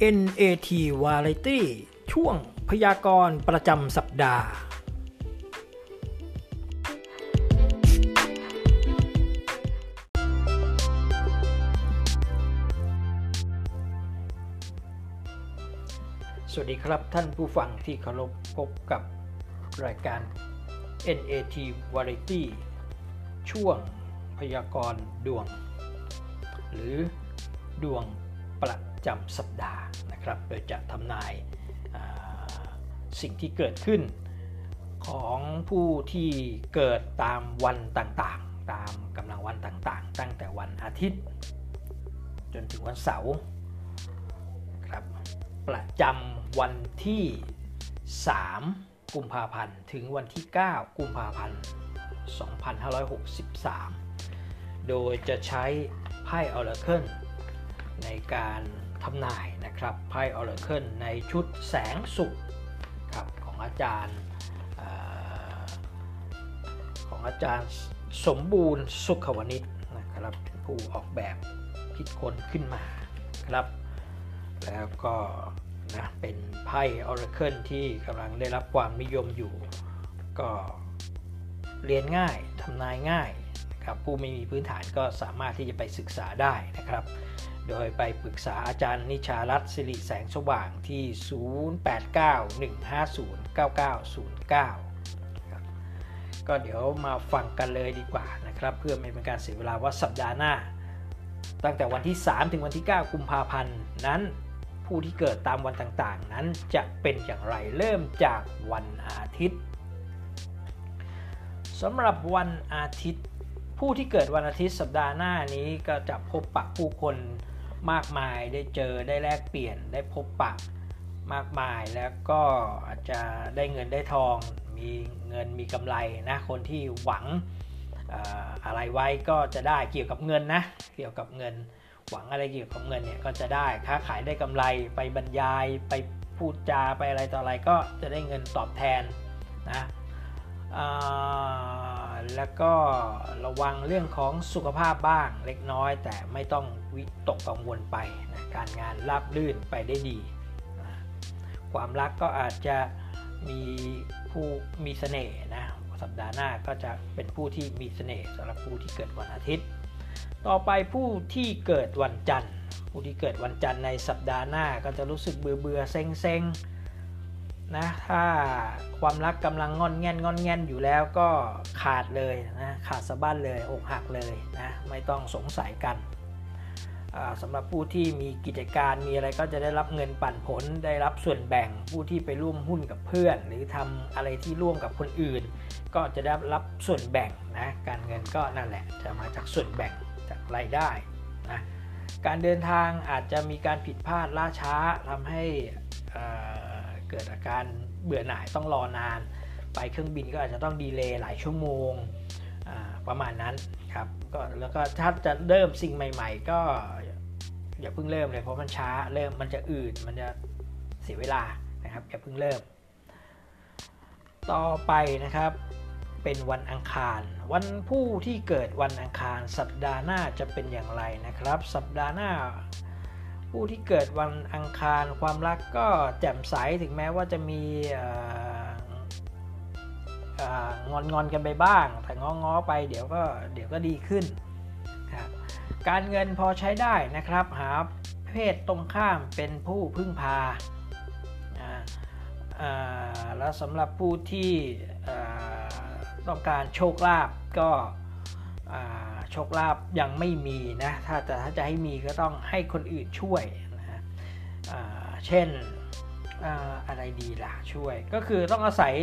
NAT Variety ช่วงพยากรณ์ประจำสัปดาห์ สวัสดีครับท่านผู้ฟังที่เคารพพบกับรายการ NAT Variety ช่วงพยากรณ์ดวง หรือดวงประ จำสัปดาห์นะครับ โดยจะทำนายสิ่งที่เกิดขึ้นของผู้ที่เกิดตามวันต่างๆ ตามกำลังวันต่างๆ ตั้งแต่วันอาทิตย์ จนถึงวันเสาร์ครับประจำวันที่ 3 กุมภาพันธ์ ถึงวันที่ 9 กุมภาพันธ์ 2563 โดยจะใช้ไพ่ oracle ในการ ทำนายนะครับไพ่ oracle ในชุดแสงสุขครับของอาจารย์ของอาจารย์สมบูรณ์สุขวณิชนะครับผู้ออกแบบคิดค้นขึ้นมาครับ แล้วก็นะเป็นไพ่ oracle ที่กำลังได้รับความนิยมอยู่ ก็เรียนง่ายทำนายง่ายครับผู้ไม่มีพื้นฐานก็สามารถที่จะไปศึกษาได้นะครับ โดยไปปรึกษาอาจารย์นิชารัตน์สิริแสงสว่างที่ 0891509909 ก็เดี๋ยวมาฟังกันเลยดีกว่านะครับ เพื่อไม่เป็นการเสียเวลาว่าสัปดาห์หน้า ตั้งแต่วันที่ 3 ถึงวันที่ 9 กุมภาพันธ์นั้นผู้ที่เกิดตามวันต่างๆ นั้นจะเป็นอย่างไรเริ่มจากวันอาทิตย์สำหรับวันอาทิตย์ผู้ที่เกิดวันอาทิตย์สัปดาห์หน้านี้ก็จะพบปะผู้คน มากมายได้เจอได้แลกเปลี่ยนได้พบปะมากมายแล้วก็อาจจะได้เงินได้ทอง มีเงินมีกำไรนะคนที่หวังอะไรไว้ก็จะได้เกี่ยวกับเงินนะเกี่ยวกับเงิน หวังอะไรเกี่ยวกับเงินเนี่ยก็จะได้ค้าขายได้กำไรไปบรรยายไปพูดจาไปอะไรต่ออะไรก็จะได้เงินตอบแทนนะ แล้วก็ระวังเรื่องของสุขภาพบ้างเล็กน้อย แต่ไม่ต้องวิตกกังวลไปนะการงานราบรื่นไปได้ดีนะความรักก็อาจจะมีผู้มีเสน่ห์นะสัปดาห์หน้าก็จะเป็นผู้ที่มีเสน่ห์สำหรับผู้ที่เกิดวันอาทิตย์ ต่อไปผู้ที่เกิดวันจันทร์ ผู้ที่เกิดวันจันทร์ในสัปดาห์หน้าก็จะรู้สึกเบื่อเบื่อเซ็งเซ็ง นะถ้าความรักกำลังงอนแงนงอนแงนอยู่แล้วก็ขาดเลยนะขาดสะบั้นเลยอกหักเลยนะไม่ต้องสงสัยกันสำหรับผู้ที่มีกิจการมีอะไรก็จะได้รับเงินปันผล ได้รับส่วนแบ่งผู้ที่ไปร่วมหุ้นกับเพื่อน หรือทำอะไรที่ร่วมกับคนอื่น ก็จะได้รับส่วนแบ่งนะการเงินก็นั่นแหละจะมาจากส่วนแบ่งจากรายได้นะการเดินทางอาจจะมีการผิดพลาดล่าช้าทำให้ เกิดอาการเบื่อหน่ายต้องรอนาน ไปเครื่องบินก็อาจจะต้องดีเลย์หลายชั่วโมงประมาณนั้นครับก็แล้วก็ถ้าจะเริ่มสิ่งใหม่ ๆ ก็อย่าเพิ่งเริ่มเลยเพราะมันช้าเริ่มมันจะอืดมันจะเสียเวลานะครับอย่าเพิ่งเริ่ม ต่อไปนะครับเป็นวันอังคาร วันผู้ที่เกิดวันอังคาร สัปดาห์หน้าจะเป็นอย่างไรนะครับ สัปดาห์หน้า ผู้ที่เกิดวันอังคารความรักก็แจ่มใสถึงแม้ว่าจะมีงอนงอนกันไปบ้าง แต่ง้อง้อไปเดี๋ยวก็เดี๋ยวก็ดีขึ้น การเงินพอใช้ได้นะครับ หาเพศตรงข้ามเป็นผู้พึ่งพา แล้วสำหรับผู้ที่ต้องการโชคลาภก็ โชคลาภยังไม่มีนะถ้าจะถ้าจะให้มีก็ต้องให้คนอื่นช่วยนะฮะเช่นอะไรดีล่ะช่วย ก็คือต้องอาศัย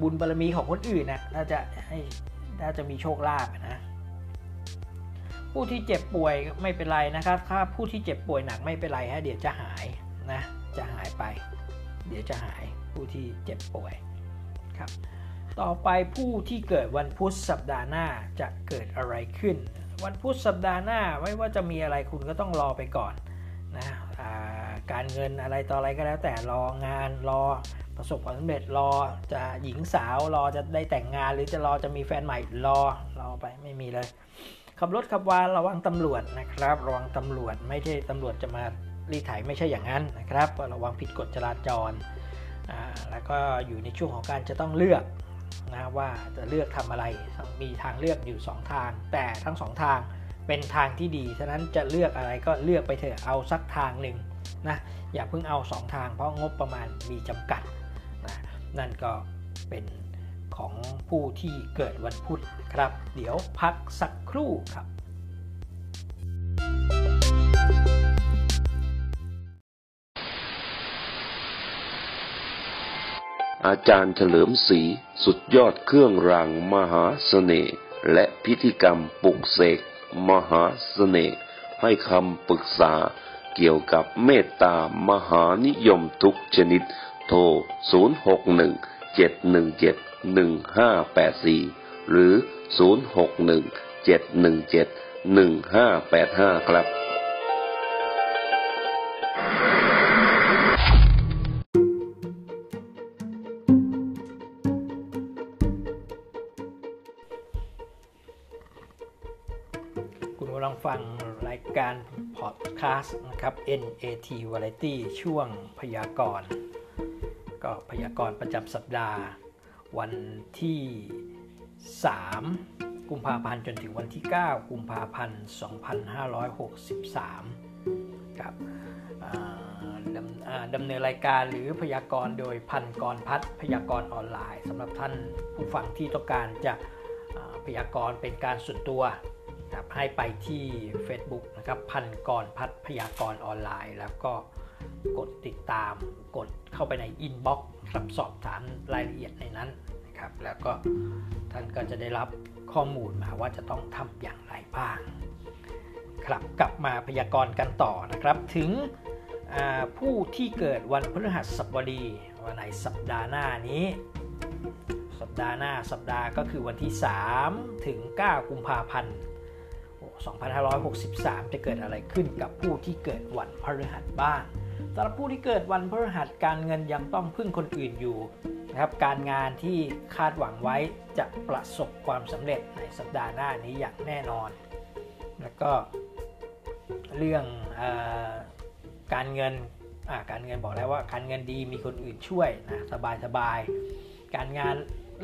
บุญบารมีของคนอื่นนะถ้าจะให้ถ้าจะมีโชคลาภนะผู้ที่เจ็บป่วยไม่เป็นไรนะครับ ถ้าผู้ที่เจ็บป่วยหนักไม่เป็นไรฮะเดี๋ยวจะหายนะจะหายไป เดี๋ยวจะหายผู้ที่เจ็บป่วยครับ ต่อไปผู้ที่เกิดวันพุธสัปดาห์หน้าจะเกิดอะไรขึ้น วันพุธสัปดาห์หน้าไม่ว่าจะมีอะไรคุณก็ต้องรอไปก่อนนะการเงินอะไรต่ออะไรก็แล้วแต่รองานรอประสบความสำเร็จรอจะหญิงสาวรอจะได้แต่งงานหรือจะรอจะมีแฟนใหม่รอรอไปไม่มีเลยขับรถขับวาระวังตำรวจนะครับ ระวังตำรวจไม่ใช่ตำรวจจะมารีดไถไม่ใช่อย่างนั้นนะครับ ระวังผิดกฎจราจรแล้วก็อยู่ในช่วงของการจะต้องเลือก นะว่าจะเลือกทำอะไรมีทางเลือกอยู่ 2 ทาง แต่ทั้ง 2 ทางเป็นทางที่ดีฉะนั้นจะเลือกอะไรก็เลือกไปเถอะเอาสักทางหนึ่งนะอย่าเพิ่งเอา 2 ทาง เพราะงบประมาณมีจำกัดนะนั่นก็เป็นของผู้ที่เกิดวันพุธครับ เดี๋ยวพักสักครู่ครับ อาจารย์เฉลิมศรีสุดยอดเครื่องรางมหาเสน่ห์และพิธีกรรมปลุกเสกมหาเสน่ห์ให้คำปรึกษาเกี่ยวกับเมตตามหานิยมทุกชนิด โทร 061-717-1584 หรือ 061-717-1585 ครับ ลองฟังรายการพอดคาสต์นะครับ NAT Variety ช่วงพยากรณ์ก็พยากรณ์ประจำสัปดาห์ วันที่ 3 กุมภาพันธ์จนถึงวันที่ 9 กุมภาพันธ์ 2563ครับดำเนินรายการหรือพยากรณ์โดยพันกรพัฒพยากรณ์ออนไลน์สำหรับท่านผู้ฟังที่ต้องการจะพยากรณ์เป็นการส่วนตัว ครับให้ไปที่ Facebook นะครับพันกรพัฒพยากรออนไลน์ แล้วก็กดติดตามกดเข้าไปในอินบ็อกซ์ครับสอบถามรายละเอียดในนั้นนะครับแล้วก็ท่านก็จะได้รับข้อมูลมาว่าจะต้องทำอย่างไรบ้างครับกลับมาพยากรณ์กันต่อนะครับ ถึงผู้ที่เกิดวันพฤหัสบดีวันในสัปดาห์หน้านี้ สัปดาห์หน้าสัปดาห์ก็คือวันที่ 3 ถึง 9 กุมภาพันธ์ 2563 จะเกิดอะไรขึ้นกับผู้ที่เกิดวันพฤหัสบ้างสำหรับผู้ที่เกิดวันพฤหัสการเงินยังต้องพึ่งคนอื่นอยู่นะครับการงานที่คาดหวังไว้จะประสบความสำเร็จในสัปดาห์หน้านี้อย่างแน่นอน แล้วก็เรื่องอการเงินการเงินบอกแล้วว่าการเงินดีมีคนอื่นช่วยนะสบายสบายการงาน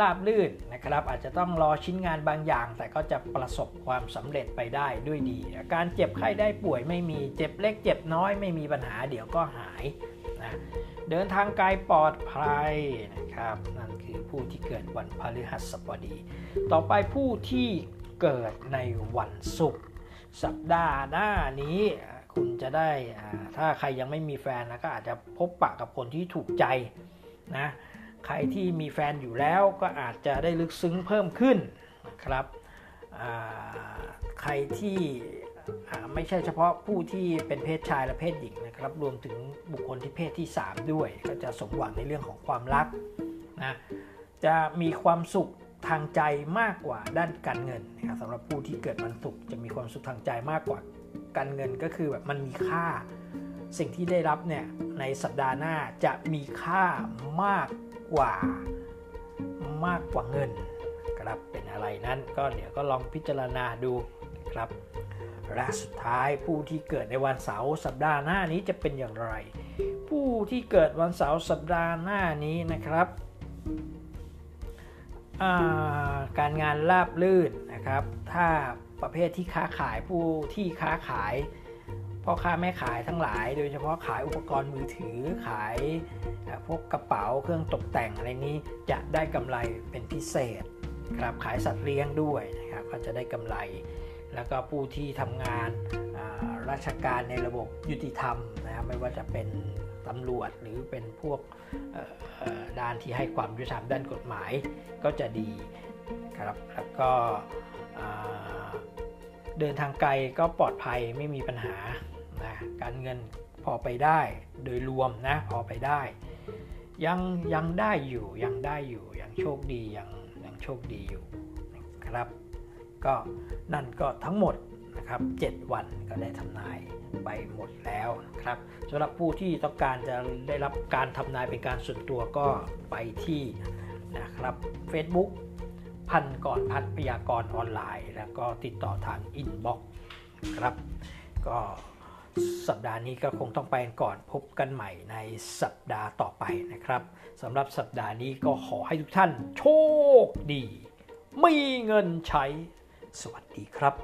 ราบลื่นนะครับ อาจจะต้องรอชิ้นงานบางอย่าง แต่ก็จะประสบความสำเร็จไปได้ด้วยดีการเจ็บไข้ได้ป่วยไม่มีเจ็บเล็กเจ็บน้อยไม่มีปัญหาเดี๋ยวก็หายนะเดินทางไกลปลอดภัยนะครับนั่นคือผู้ที่เกิดวันพฤหัสบดี ต่อไปผู้ที่เกิดในวันศุกร์สัปดาห์หน้านี้คุณจะได้ถ้าใครยังไม่มีแฟนนะก็อาจจะพบปะกับคนที่ถูกใจนะ ใครที่มีแฟนอยู่แล้วก็อาจจะได้ลึกซึ้งเพิ่มขึ้นนะครับใครที่ไม่ใช่เฉพาะผู้ที่เป็นเพศชายและเพศหญิงนะครับ รวมถึงบุคคลที่เพศที่ 3 ด้วย ก็จะสมหวังในเรื่องของความรักนะจะมีความสุขทางใจมากกว่าด้านการเงินนะครับสำหรับผู้ที่เกิดวันศุกร์จะมีความสุขทางใจมากกว่าการเงินก็คือแบบมันมีค่า สิ่งที่ได้รับเนี่ยในสัปดาห์หน้าจะมีค่ามาก กว่ามากกว่าเงินครับเป็นอะไรนั้นก็เดี๋ยวก็ลองพิจารณาดูครับ และสุดท้ายผู้ที่เกิดในวันเสาร์สัปดาห์หน้านี้จะเป็นอย่างไร ผู้ที่เกิดวันเสาร์สัปดาห์หน้านี้นะครับการงานราบลื่นนะครับ ถ้าประเภทที่ค้าขายผู้ที่ค้าขาย พ่อค้าแม่ขายทั้งหลาย โดยเฉพาะขายอุปกรณ์มือถือขายพวกกระเป๋าเครื่องตกแต่งอะไรนี้จะได้กำไรเป็นพิเศษครับขายสัตว์เลี้ยงด้วยนะครับก็จะได้กำไร แล้วก็ผู้ที่ทำงานราชการในระบบยุติธรรมนะครับไม่ว่าจะเป็นตำรวจหรือเป็นพวกด้านที่ให้ความยุติธรรมด้านกฎหมายก็จะดีครับแล้วก็เดินทางไกลก็ปลอดภัยไม่มีปัญหา นะการเงินพอไปได้โดยรวมนะพอไปได้ ยังยังได้อยู่ยังได้อยู่ยังโชคดียังยังโชคดีอยู่นะครับ ก็นั่นก็ทั้งหมดนะครับ 7 วันก็ได้ทำนายไปหมดแล้วครับสำหรับผู้ที่ต้องการจะได้รับการทำนายเป็นการส่วนตัวก็ไปที่นะครับ Facebook พันก่อนพันพยากรณ์ออนไลน์ แล้วก็ติดต่อทาง inbox ครับ ก็ สัปดาห์นี้ก็คงต้องไปกันก่อนพบกันใหม่ในสัปดาห์ต่อไปนะครับสำหรับสัปดาห์นี้ก็ขอให้ทุกท่านโชคดี มีเงินใช้ สวัสดีครับ